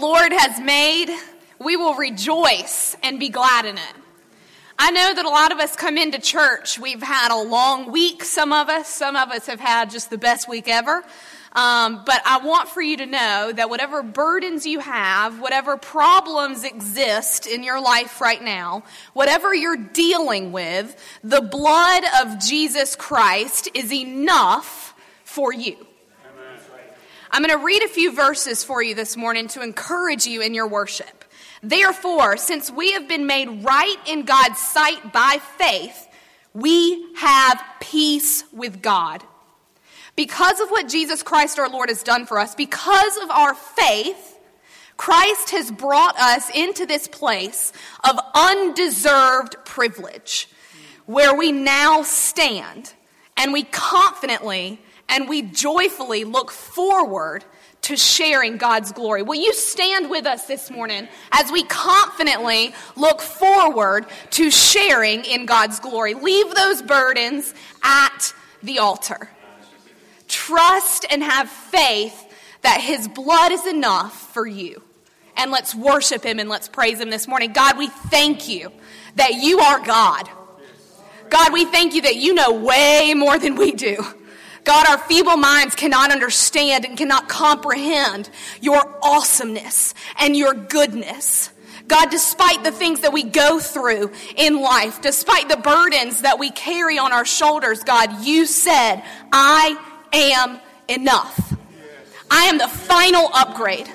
Lord has made, we will rejoice and be glad in it. I know that a lot of us come into church. We've had a long week, some of us. Some of us have had just the best week ever. Um, but I want for you to know that whatever burdens you have, whatever problems exist in your life right now, whatever you're dealing with, the blood of Jesus Christ is enough for you. I'm going to read a few verses for you this morning to encourage you in your worship. Therefore, since we have been made right in God's sight by faith, we have peace with God. Because of what Jesus Christ our Lord has done for us, because of our faith, Christ has brought us into this place of undeserved privilege where we now stand and we confidently and we joyfully look forward to sharing God's glory. Will you stand with us this morning as we confidently look forward to sharing in God's glory? Leave those burdens at the altar. Trust and have faith that His blood is enough for you. And let's worship Him and let's praise Him this morning. God, we thank you that you are God. God, we thank you that you know way more than we do. God, our feeble minds cannot understand and cannot comprehend your awesomeness and your goodness. God, despite the things that we go through in life, despite the burdens that we carry on our shoulders, God, you said, I am enough. I am the final upgrade.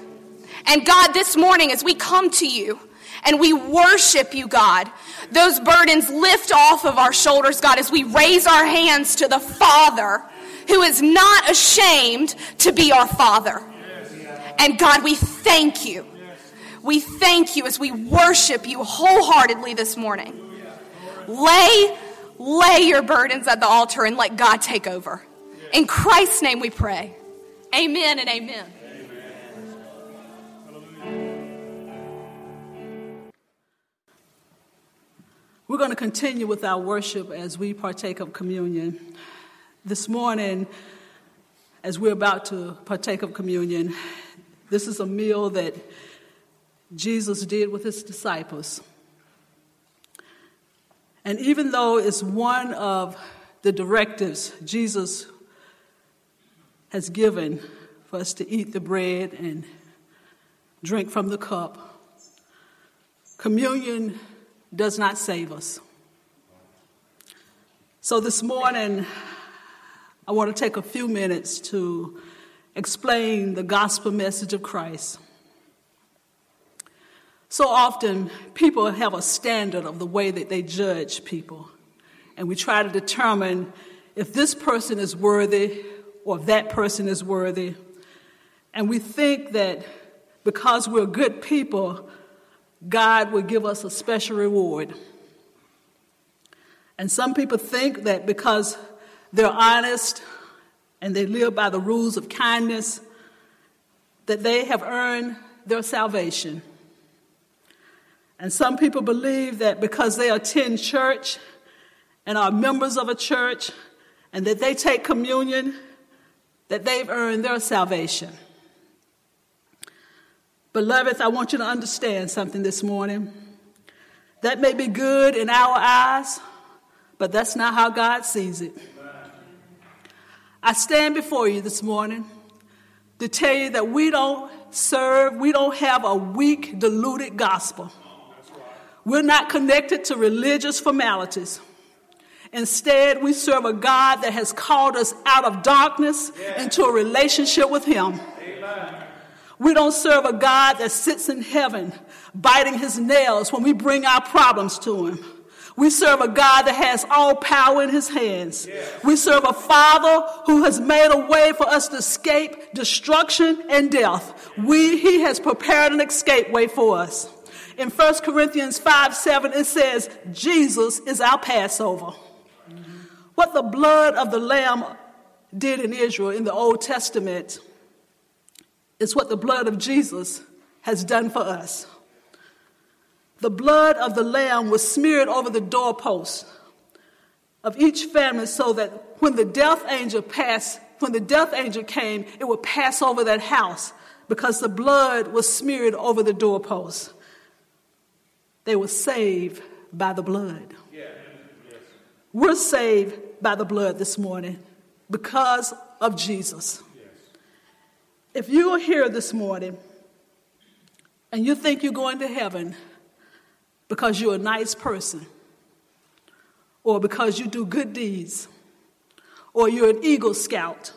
And God, this morning, as we come to you and we worship you, God, those burdens lift off of our shoulders, God, as we raise our hands to the Father who is not ashamed to be our Father. And God, we thank you. We thank you as we worship you wholeheartedly this morning. Lay, lay your burdens at the altar and let God take over. In Christ's name we pray. Amen and amen. We're going to continue with our worship as we partake of communion. This morning, as we're about to partake of communion, this is a meal that Jesus did with his disciples. And even though it's one of the directives Jesus has given for us to eat the bread and drink from the cup, communion does not save us. So this morning, I want to take a few minutes to explain the gospel message of Christ. So often, people have a standard of the way that they judge people, and we try to determine if this person is worthy or if that person is worthy. And we think that because we're good people, God will give us a special reward. And some people think that because they're honest and they live by the rules of kindness, that they have earned their salvation. And some people believe that because they attend church and are members of a church and that they take communion, that they've earned their salvation. Beloved, I want you to understand something this morning. That may be good in our eyes, but that's not how God sees it. I stand before you this morning to tell you that we don't serve, we don't have a weak, diluted gospel. We're not connected to religious formalities. Instead, we serve a God that has called us out of darkness into a relationship with Him. We don't serve a God that sits in heaven biting his nails when we bring our problems to Him. We serve a God that has all power in his hands. Yes. We serve a Father who has made a way for us to escape destruction and death. We, he has prepared an escape way for us. In 1 Corinthians 5 7, it says, Jesus is our Passover. Mm-hmm. What the blood of the Lamb did in Israel in the Old Testament is what the blood of Jesus has done for us. The blood of the lamb was smeared over the doorpost of each family so that when the death angel passed, when the death angel came, it would pass over that house because the blood was smeared over the doorposts. They were saved by the blood. We're saved by the blood this morning because of Jesus. If you are here this morning and you think you're going to heaven because you're a nice person, or because you do good deeds, or you're an Eagle Scout,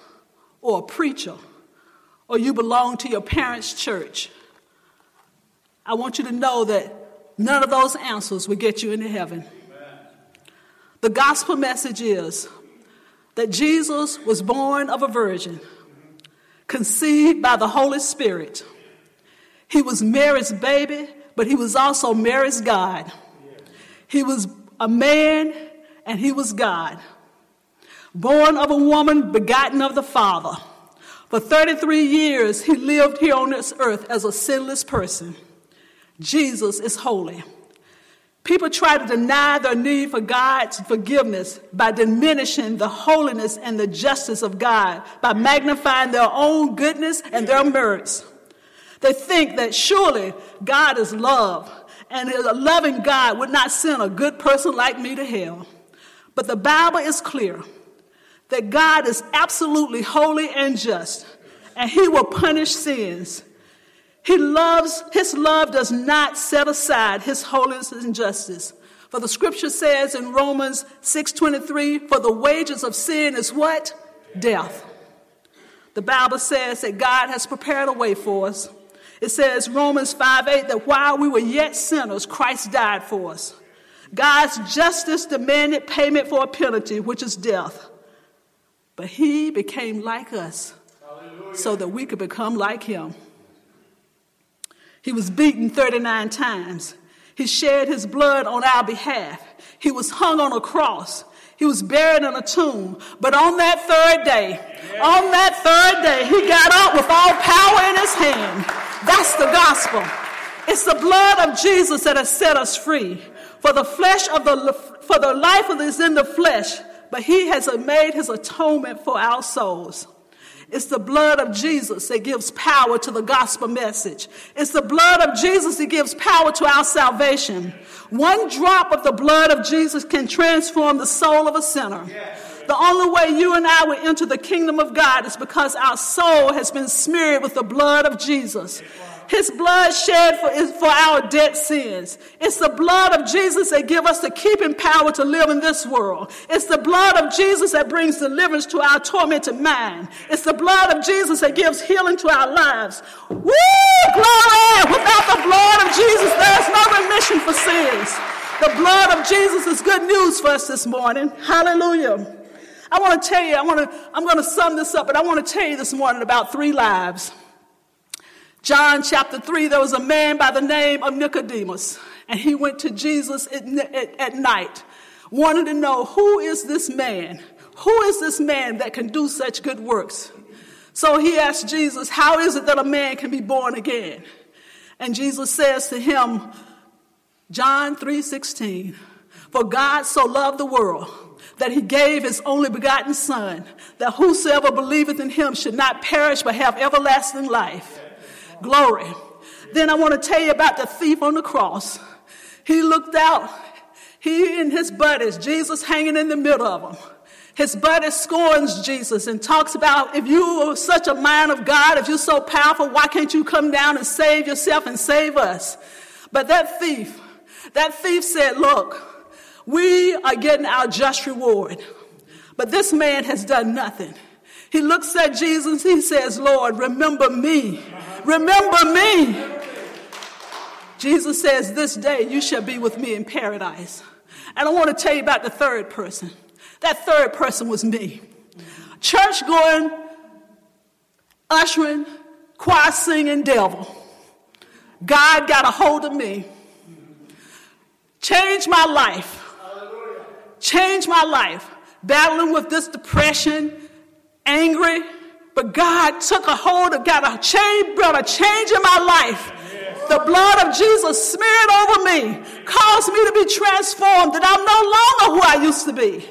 or a preacher, or you belong to your parents' church, I want you to know that none of those answers will get you into heaven. The gospel message is that Jesus was born of a virgin, conceived by the Holy Spirit. He was Mary's baby, but he was also Mary's God. He was a man and he was God. Born of a woman, begotten of the Father. For 33 years, he lived here on this earth as a sinless person. Jesus is holy. People try to deny their need for God's forgiveness by diminishing the holiness and the justice of God, by magnifying their own goodness and their merits. They think that surely God is love, and a loving God would not send a good person like me to hell. But the Bible is clear that God is absolutely holy and just, and He will punish sins. He loves, his love does not set aside his holiness and justice. For the scripture says in Romans 6:23, for the wages of sin is what? Death. The Bible says that God has prepared a way for us. It says Romans 5:8 that while we were yet sinners, Christ died for us. God's justice demanded payment for a penalty, which is death. But he became like us Hallelujah. so that we could become like him. He was beaten 39 times. He shed his blood on our behalf. He was hung on a cross. He was buried in a tomb. But on that third day, on that third day, he got up with all power in his hand. That's the gospel. It's the blood of Jesus that has set us free. For the flesh of the for the life of is in the flesh, but he has made his atonement for our souls. It's the blood of Jesus that gives power to the gospel message. It's the blood of Jesus that gives power to our salvation. One drop of the blood of Jesus can transform the soul of a sinner. The only way you and I will enter the kingdom of God is because our soul has been smeared with the blood of Jesus. His blood shed for, for our dead sins. It's the blood of Jesus that gives us the keeping power to live in this world. It's the blood of Jesus that brings deliverance to our tormented mind. It's the blood of Jesus that gives healing to our lives. Woo! Glory! Without the blood of Jesus, there's no remission for sins. The blood of Jesus is good news for us this morning. Hallelujah. I want to tell you, I want to, I'm going to sum this up, but I want to tell you this morning about three lives. John chapter 3, there was a man by the name of Nicodemus, and he went to Jesus at, at, at night, wanting to know who is this man? Who is this man that can do such good works? So he asked Jesus, How is it that a man can be born again? And Jesus says to him, John 3:16, For God so loved the world that he gave his only begotten Son, that whosoever believeth in him should not perish but have everlasting life. Glory. Then I want to tell you about the thief on the cross. He looked out, he and his buddies, Jesus hanging in the middle of them. His buddy scorns Jesus and talks about if you are such a man of God, if you're so powerful, why can't you come down and save yourself and save us? But that thief, that thief said, Look, we are getting our just reward. But this man has done nothing. He looks at Jesus, he says, Lord, remember me. Remember me. Jesus says, This day you shall be with me in paradise. And I want to tell you about the third person. That third person was me. Church going, ushering, choir singing devil. God got a hold of me. Changed my life. Changed my life. Battling with this depression, angry, but God took a hold of, got a change, brought a change in my life. The blood of Jesus smeared over me, caused me to be transformed, that I'm no longer who I used to be.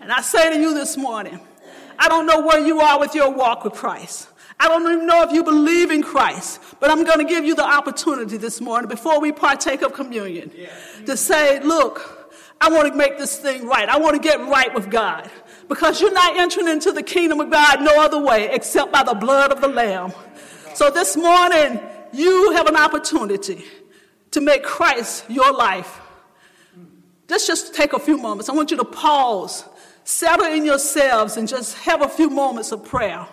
And I say to you this morning, I don't know where you are with your walk with Christ. I don't even know if you believe in Christ, but I'm going to give you the opportunity this morning before we partake of communion to say, look, I want to make this thing right. I want to get right with God because you're not entering into the kingdom of God no other way except by the blood of the Lamb. So this morning, you have an opportunity to make Christ your life. Let's just take a few moments. I want you to pause, settle in yourselves, and just have a few moments of prayer.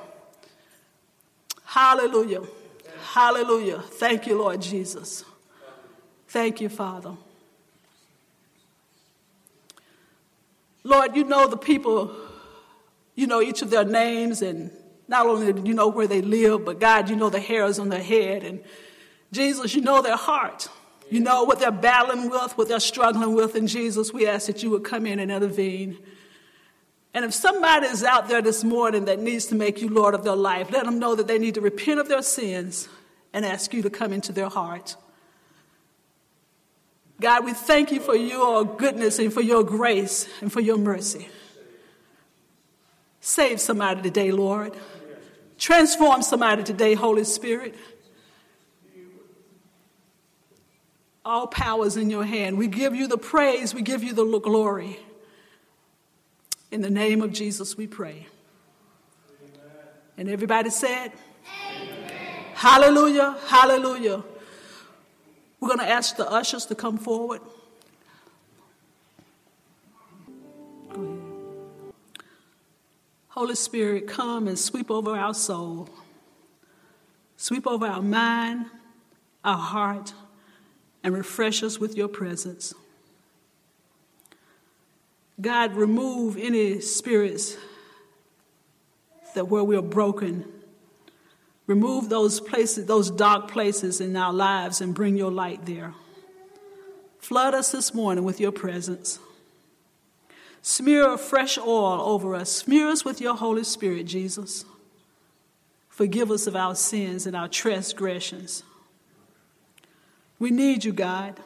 Hallelujah. Hallelujah. Thank you, Lord Jesus. Thank you, Father. Lord, you know the people, you know each of their names, and not only do you know where they live, but God, you know the hairs on their head. And Jesus, you know their heart. You know what they're battling with, what they're struggling with. And Jesus, we ask that you would come in and intervene. And if somebody is out there this morning that needs to make you Lord of their life, let them know that they need to repent of their sins and ask you to come into their heart. God, we thank you for your goodness and for your grace and for your mercy. Save somebody today, Lord. Transform somebody today, Holy Spirit. All power is in your hand. We give you the praise, we give you the glory. In the name of Jesus, we pray. And everybody said, Amen. Hallelujah, hallelujah. We're going to ask the ushers to come forward. Go ahead. Holy Spirit, come and sweep over our soul, sweep over our mind, our heart and refresh us with your presence. God, remove any spirits that where we are broken. Remove those places, those dark places in our lives and bring your light there. Flood us this morning with your presence. Smear a fresh oil over us. Smear us with your Holy Spirit, Jesus. Forgive us of our sins and our transgressions. We need you, God.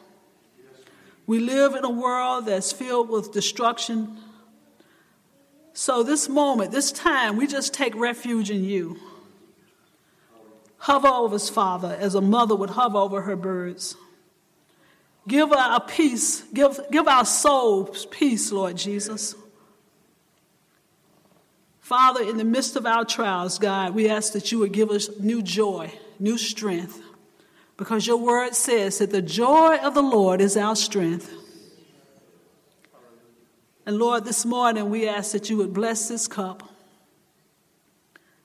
We live in a world that's filled with destruction. So, this moment, this time, we just take refuge in you. Hover over us, Father, as a mother would hover over her birds. Give our peace, give, give our souls peace, Lord Jesus. Father, in the midst of our trials, God, we ask that you would give us new joy, new strength because your word says that the joy of the Lord is our strength. And Lord, this morning we ask that you would bless this cup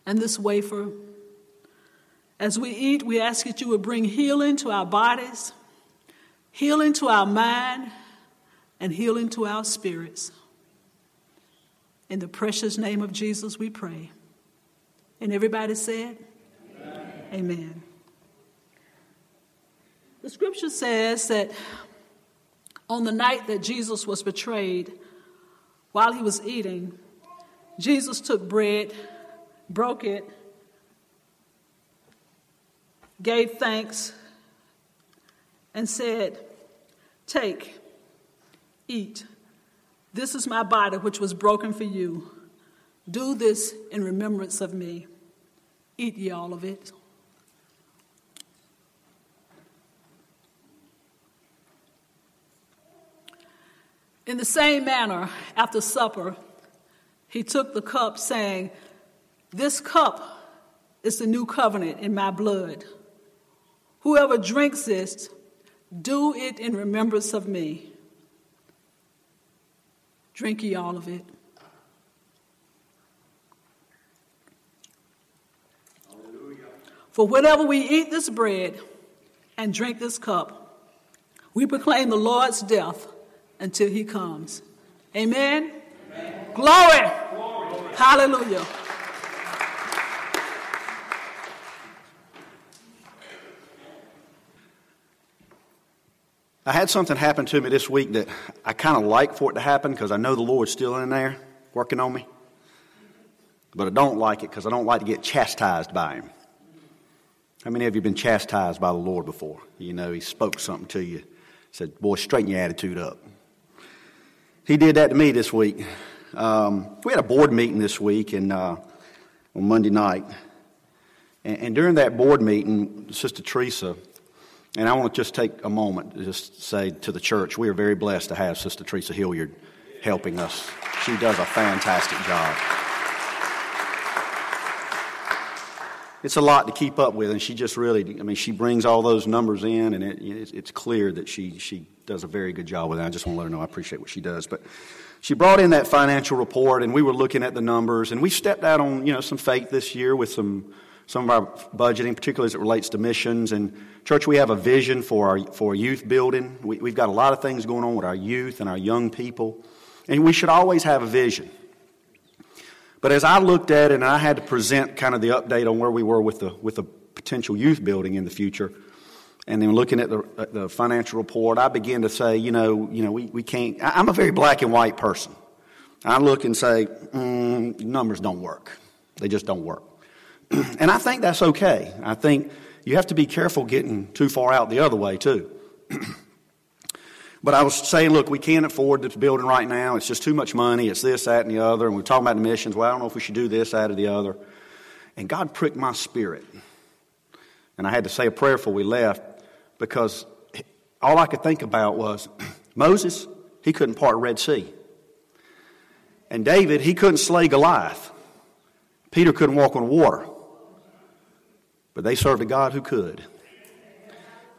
and this wafer. As we eat, we ask that you would bring healing to our bodies, healing to our mind, and healing to our spirits. In the precious name of Jesus, we pray. And everybody said, Amen. Amen. The scripture says that on the night that Jesus was betrayed, while he was eating, Jesus took bread, broke it, gave thanks, and said, Take, eat. This is my body, which was broken for you. Do this in remembrance of me. Eat ye all of it. In the same manner, after supper, he took the cup, saying, This cup is the new covenant in my blood. Whoever drinks this, do it in remembrance of me. Drink ye all of it. For whenever we eat this bread and drink this cup, we proclaim the Lord's death until he comes. Amen? Amen. Glory. Glory. Hallelujah. I had something happen to me this week that I kind of like for it to happen because I know the Lord's still in there working on me. But I don't like it because I don't like to get chastised by Him. How many of you have been chastised by the Lord before? You know, He spoke something to you, said, Boy, straighten your attitude up. He did that to me this week. Um, we had a board meeting this week and uh, on Monday night, And, and during that board meeting, Sister Teresa, and I want to just take a moment to just say to the church, we are very blessed to have Sister Teresa Hilliard helping us. She does a fantastic job. It's a lot to keep up with, and she just really, I mean, she brings all those numbers in, and it, it's clear that she, she does a very good job with it. I just want to let her know I appreciate what she does. But she brought in that financial report, and we were looking at the numbers, and we stepped out on, you know, some faith this year with some some of our budgeting, particularly as it relates to missions. And church, we have a vision for our for youth building. We, we've got a lot of things going on with our youth and our young people, and we should always have a vision. But as I looked at it, and I had to present kind of the update on where we were with the with the potential youth building in the future, and then looking at the, at the financial report, I began to say, you know, you know, we, we can't. I'm a very black and white person. I look and say, mm, numbers don't work. They just don't work. and I think that's okay. I think you have to be careful getting too far out the other way, too. but I was saying, look, we can't afford this building right now. It's just too much money. It's this, that, and the other. And we're talking about the missions. Well, I don't know if we should do this, that, or the other. And God pricked my spirit. And I had to say a prayer before we left because all I could think about was Moses, he couldn't part Red Sea. And David, he couldn't slay Goliath. Peter couldn't walk on water. But they served a God who could.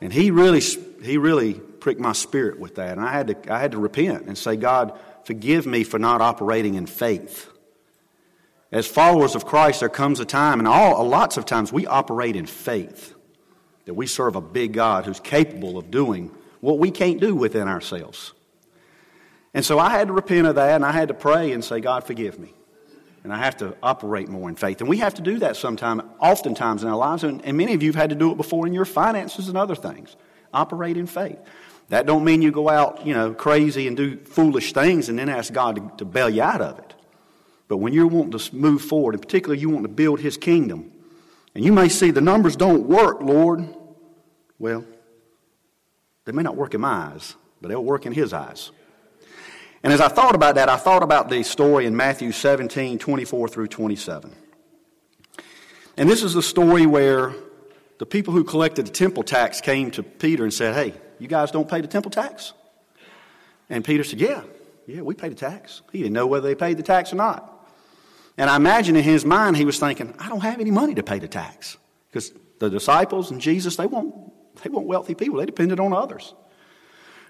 And he really, he really pricked my spirit with that. And I had to, I had to repent and say, God, forgive me for not operating in faith. As followers of Christ, there comes a time, and all, lots of times, we operate in faith that we serve a big God who's capable of doing what we can't do within ourselves. And so I had to repent of that, and I had to pray and say, God, forgive me and I have to operate more in faith. And we have to do that sometimes, oftentimes in our lives, and, and many of you have had to do it before in your finances and other things. Operate in faith. That don't mean you go out, you know, crazy and do foolish things and then ask God to, to bail you out of it. But when you're wanting to move forward, and particularly you want to build His kingdom, and you may see the numbers don't work, Lord. Well, they may not work in my eyes, but they'll work in His eyes. And as I thought about that, I thought about the story in Matthew 17, 24 through 27. And this is the story where the people who collected the temple tax came to Peter and said, Hey, you guys don't pay the temple tax? And Peter said, Yeah, yeah, we pay the tax. He didn't know whether they paid the tax or not. And I imagine in his mind he was thinking, I don't have any money to pay the tax. Because the disciples and Jesus, they weren't, they weren't wealthy people, they depended on others.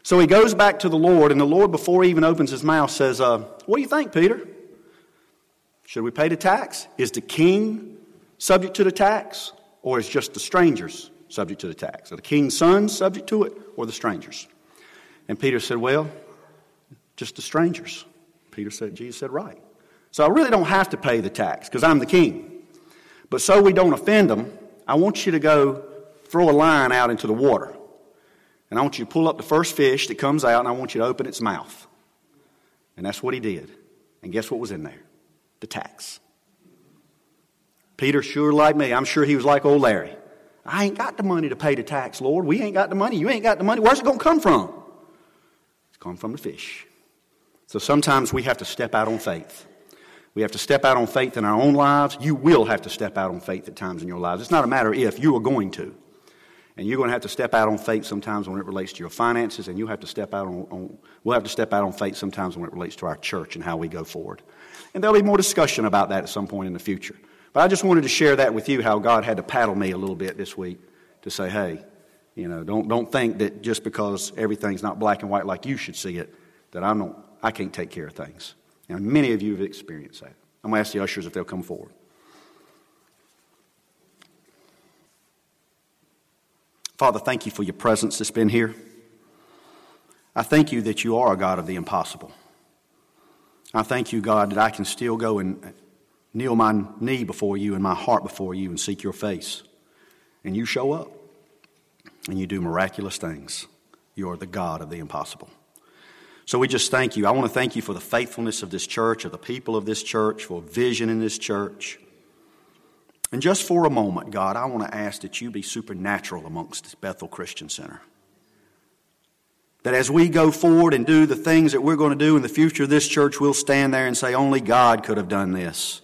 So he goes back to the Lord, and the Lord, before he even opens his mouth, says, uh, What do you think, Peter? Should we pay the tax? Is the king subject to the tax, or is just the strangers subject to the tax? Are the king's sons subject to it, or the strangers? And Peter said, Well, just the strangers. Peter said, Jesus said, Right. So I really don't have to pay the tax because I'm the king. But so we don't offend them, I want you to go throw a line out into the water. And I want you to pull up the first fish that comes out, and I want you to open its mouth. And that's what he did. And guess what was in there? The tax. Peter, sure like me, I'm sure he was like old Larry. I ain't got the money to pay the tax, Lord. We ain't got the money. You ain't got the money. Where's it going to come from? It's coming from the fish. So sometimes we have to step out on faith. We have to step out on faith in our own lives. You will have to step out on faith at times in your lives. It's not a matter if, you are going to. And you're going to have to step out on faith sometimes when it relates to your finances, and you have to step out on, on, we'll have to step out on faith sometimes when it relates to our church and how we go forward. And there'll be more discussion about that at some point in the future. But I just wanted to share that with you how God had to paddle me a little bit this week to say, hey, you know, don't, don't think that just because everything's not black and white like you should see it, that I'm not, I can't take care of things. And many of you have experienced that. I'm going to ask the ushers if they'll come forward. Father, thank you for your presence that's been here. I thank you that you are a God of the impossible. I thank you, God, that I can still go and kneel my knee before you and my heart before you and seek your face. And you show up and you do miraculous things. You are the God of the impossible. So we just thank you. I want to thank you for the faithfulness of this church, of the people of this church, for vision in this church. And just for a moment, God, I want to ask that you be supernatural amongst Bethel Christian Center. That as we go forward and do the things that we're going to do in the future of this church, we'll stand there and say, only God could have done this.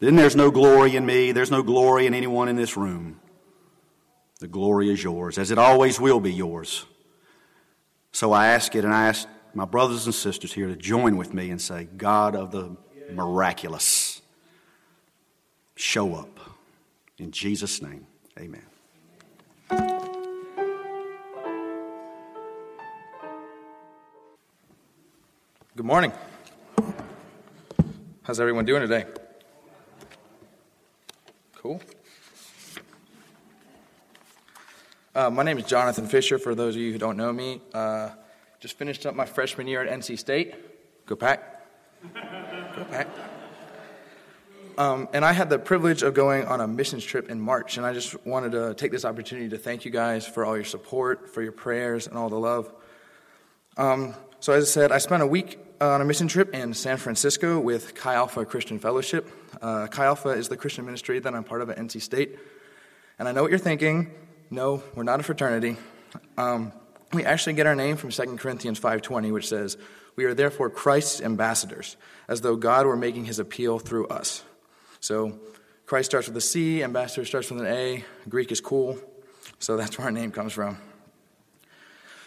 then there's no glory in me. There's no glory in anyone in this room. The glory is yours, as it always will be yours. So I ask it, and I ask my brothers and sisters here to join with me and say, God of the miraculous, show up. In Jesus' name, amen. Good morning. How's everyone doing today? Cool. Uh, my name is Jonathan Fisher, for those of you who don't know me. Uh, just finished up my freshman year at NC State. Go Pack. Go Pack. Um, and I had the privilege of going on a missions trip in March, and I just wanted to take this opportunity to thank you guys for all your support, for your prayers, and all the love. Um, so, as I said, I spent a week on a mission trip in San Francisco with Chi Alpha Christian Fellowship. Uh, Chi Alpha is the Christian ministry that I'm part of at NC State. And I know what you're thinking. No, we're not a fraternity. Um, we actually get our name from 2 Corinthians 5.20, which says, We are therefore Christ's ambassadors, as though God were making his appeal through us. So Christ starts with a C, ambassador starts with an A, Greek is cool, so that's where our name comes from.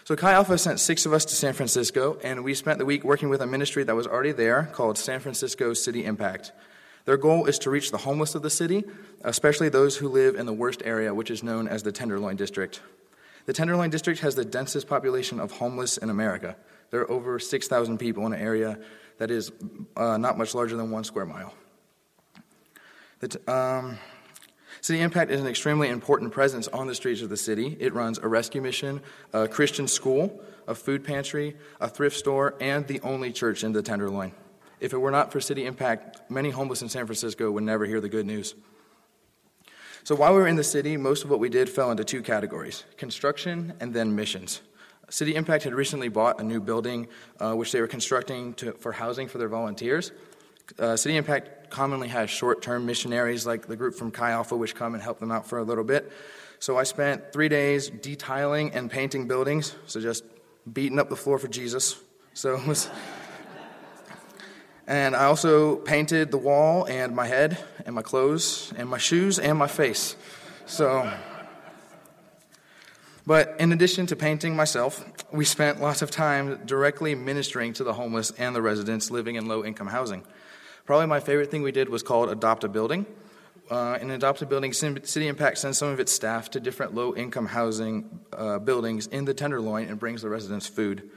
So Chi Alpha sent six of us to San Francisco, and we spent the week working with a ministry that was already there called San Francisco City Impact. Their goal is to reach the homeless of the city, especially those who live in the worst area, which is known as the Tenderloin District. The Tenderloin District has the densest population of homeless in America. There are over 6,000 people in an area that is uh, not much larger than one square mile. The, um, City Impact is an extremely important presence on the streets of the city. It runs a rescue mission, a Christian school, a food pantry, a thrift store, and the only church in the Tenderloin. If it were not for City Impact, many homeless in San Francisco would never hear the good news. So while we were in the city, most of what we did fell into two categories construction and then missions. City Impact had recently bought a new building, uh, which they were constructing to, for housing for their volunteers. Uh, City Impact commonly has short term missionaries like the group from Chi Alpha, which come and help them out for a little bit. So I spent three days detailing and painting buildings, so just beating up the floor for Jesus. So it was. And I also painted the wall and my head and my clothes and my shoes and my face. So, but in addition to painting myself, we spent lots of time directly ministering to the homeless and the residents living in low income housing. Probably my favorite thing we did was called Adopt a Building. Uh, in Adopt a Building, City Impact sends some of its staff to different low income housing uh, buildings in the Tenderloin and brings the residents food.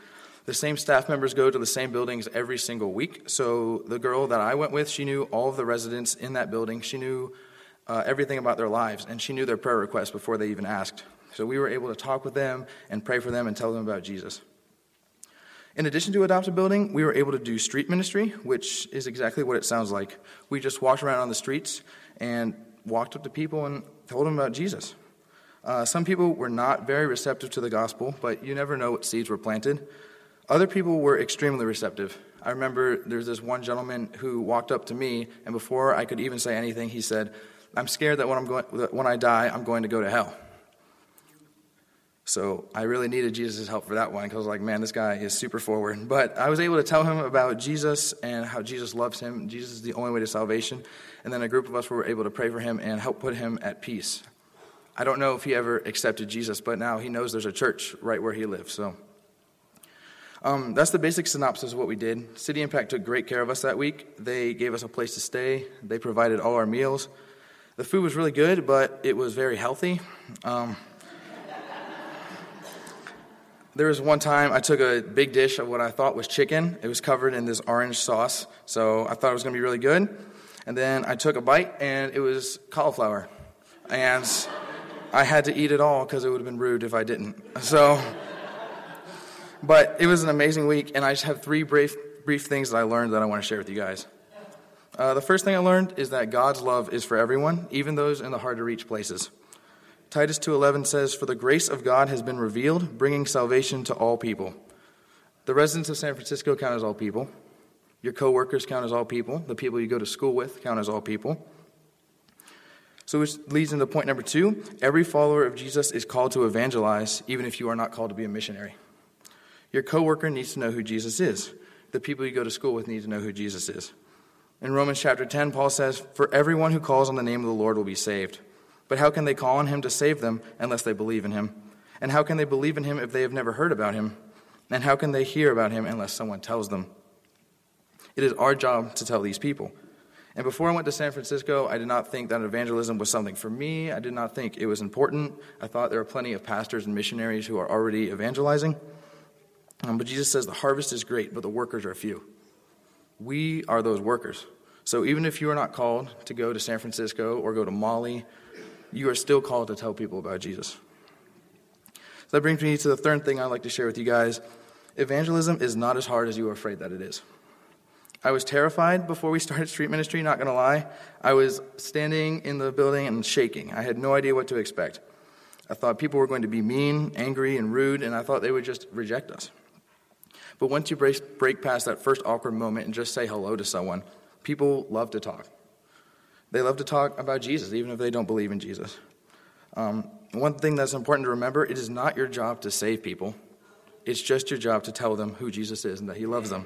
The same staff members go to the same buildings every single week. So the girl that I went with, she knew all of the residents in that building. She knew uh, everything about their lives, and she knew their prayer requests before they even asked. So we were able to talk with them and pray for them and tell them about Jesus. In addition to Adopt a Building, we were able to do street ministry, which is exactly what it sounds like. We just walked around on the streets and walked up to people and told them about Jesus. Uh, some people were not very receptive to the gospel, but you never know what seeds were planted. Other people were extremely receptive. I remember there's this one gentleman who walked up to me, and before I could even say anything, he said, "I'm scared that when I'm going, that when I die, I'm going to go to hell." So I really needed Jesus' help for that one because I was like, man, this guy is super forward. But I was able to tell him about Jesus and how Jesus loves him. Jesus is the only way to salvation. And then a group of us were able to pray for him and help put him at peace. I don't know if he ever accepted Jesus, but now he knows there's a church right where he lives. So um, that's the basic synopsis of what we did. City Impact took great care of us that week. They gave us a place to stay, they provided all our meals. The food was really good, but it was very healthy. Um, there was one time I took a big dish of what I thought was chicken. It was covered in this orange sauce, so I thought it was going to be really good. And then I took a bite, and it was cauliflower. And I had to eat it all because it would have been rude if I didn't. So, but it was an amazing week, and I just have three brief, brief things that I learned that I want to share with you guys. Uh, the first thing I learned is that God's love is for everyone, even those in the hard to reach places. Titus 2:11 says, "For the grace of God has been revealed, bringing salvation to all people." The residents of San Francisco count as all people. Your coworkers count as all people. The people you go to school with count as all people. So, which leads into point number two every follower of Jesus is called to evangelize, even if you are not called to be a missionary. Your coworker needs to know who Jesus is. The people you go to school with need to know who Jesus is. In Romans chapter 10, Paul says, For everyone who calls on the name of the Lord will be saved. But how can they call on him to save them unless they believe in him? And how can they believe in him if they have never heard about him? And how can they hear about him unless someone tells them? It is our job to tell these people. And before I went to San Francisco, I did not think that evangelism was something for me. I did not think it was important. I thought there were plenty of pastors and missionaries who are already evangelizing. Um, but Jesus says the harvest is great, but the workers are few. We are those workers. So even if you are not called to go to San Francisco or go to Mali, you are still called to tell people about Jesus. So that brings me to the third thing I'd like to share with you guys. Evangelism is not as hard as you are afraid that it is. I was terrified before we started street ministry, not going to lie. I was standing in the building and shaking. I had no idea what to expect. I thought people were going to be mean, angry, and rude, and I thought they would just reject us. But once you break, break past that first awkward moment and just say hello to someone, people love to talk. They love to talk about Jesus, even if they don't believe in Jesus. Um, one thing that's important to remember it is not your job to save people, it's just your job to tell them who Jesus is and that he loves them.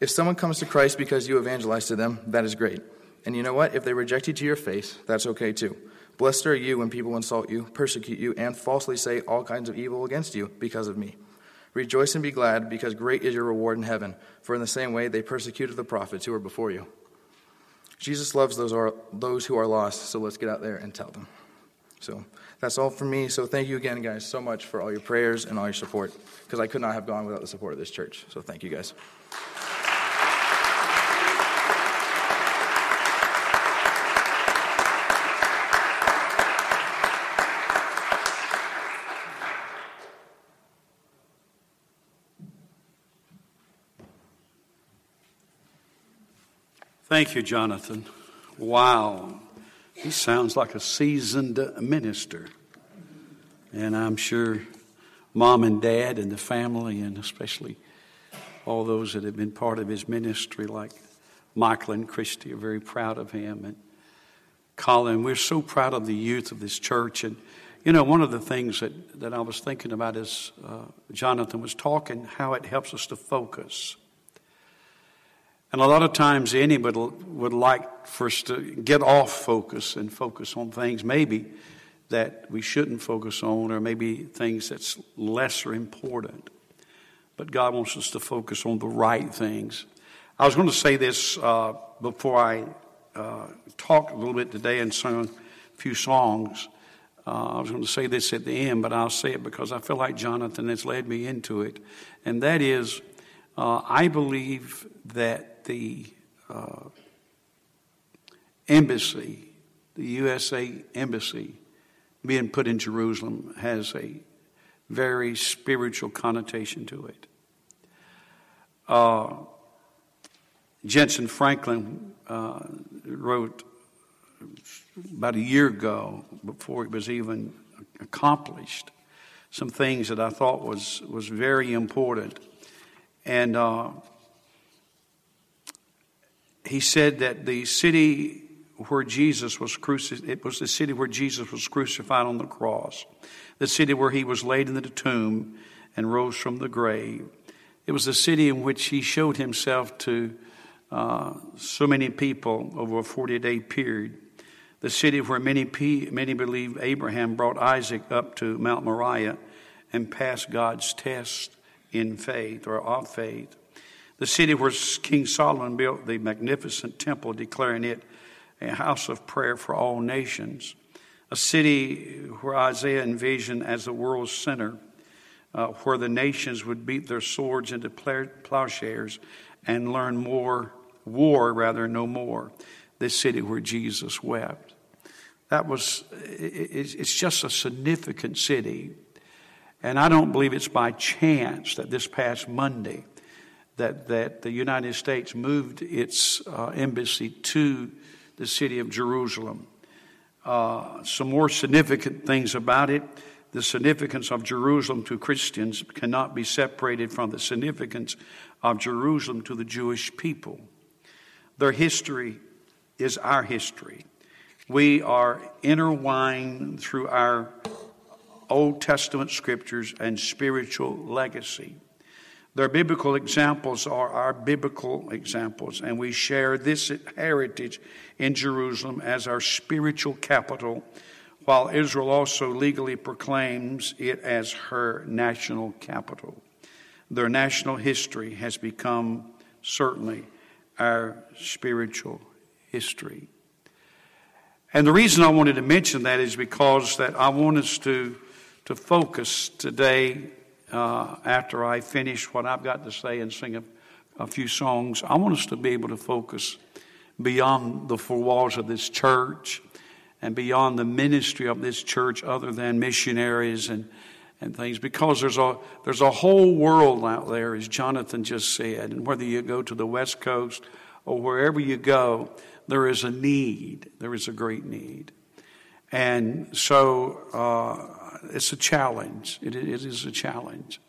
If someone comes to Christ because you evangelize to them, that is great. And you know what? If they reject you to your face, that's okay too. Blessed are you when people insult you, persecute you, and falsely say all kinds of evil against you because of me. Rejoice and be glad, because great is your reward in heaven. For in the same way they persecuted the prophets who were before you. Jesus loves those, are, those who are lost, so let's get out there and tell them. So that's all for me. So thank you again, guys, so much for all your prayers and all your support, because I could not have gone without the support of this church. So thank you, guys. Thank you, Jonathan. Wow. He sounds like a seasoned minister. And I'm sure mom and dad and the family, and especially all those that have been part of his ministry, like Michael and Christy, are very proud of him. And Colin, we're so proud of the youth of this church. And, you know, one of the things that, that I was thinking about as uh, Jonathan was talking, how it helps us to focus. And a lot of times anybody would like for us to get off focus and focus on things maybe that we shouldn't focus on or maybe things that's lesser important. But God wants us to focus on the right things. I was going to say this uh, before I uh, talked a little bit today and sung a few songs. Uh, I was going to say this at the end, but I'll say it because I feel like Jonathan has led me into it. And that is, uh, I believe that the uh, embassy, the USA embassy, being put in Jerusalem has a very spiritual connotation to it. Uh, Jentezen Franklin uh, wrote about a year ago, before it was even accomplished, some things that I thought was was very important, and uh, he said that the city where Jesus was crucified, it was the city where Jesus was crucified on the cross, the city where he was laid in the tomb and rose from the grave. It was the city in which he showed himself to uh, so many people over a 40 day period. The city where many, many believe Abraham brought Isaac up to Mount Moriah and passed God's test in faith or of faith the city where King Solomon built the magnificent temple, declaring it a house of prayer for all nations, a city where Isaiah envisioned as the world's center, uh, where the nations would beat their swords into plowshares and learn more war rather no more. This city where Jesus wept. That was, it's just a significant city. And I don't believe it's by chance that this past Monday, that, that the United States moved its uh, embassy to the city of Jerusalem. Uh, some more significant things about it the significance of Jerusalem to Christians cannot be separated from the significance of Jerusalem to the Jewish people. Their history is our history. We are intertwined through our Old Testament scriptures and spiritual legacy. Their biblical examples are our biblical examples, and we share this heritage in Jerusalem as our spiritual capital, while Israel also legally proclaims it as her national capital. Their national history has become certainly our spiritual history. And the reason I wanted to mention that is because that I want us to, to focus today uh, after I finish what I've got to say and sing a, a few songs. I want us to be able to focus beyond the four walls of this church and beyond the ministry of this church other than missionaries and, and things because there's a, there's a whole world out there, as Jonathan just said. And whether you go to the West Coast or wherever you go, there is a need. There is a great need. And so uh, it's a challenge. It, it is a challenge.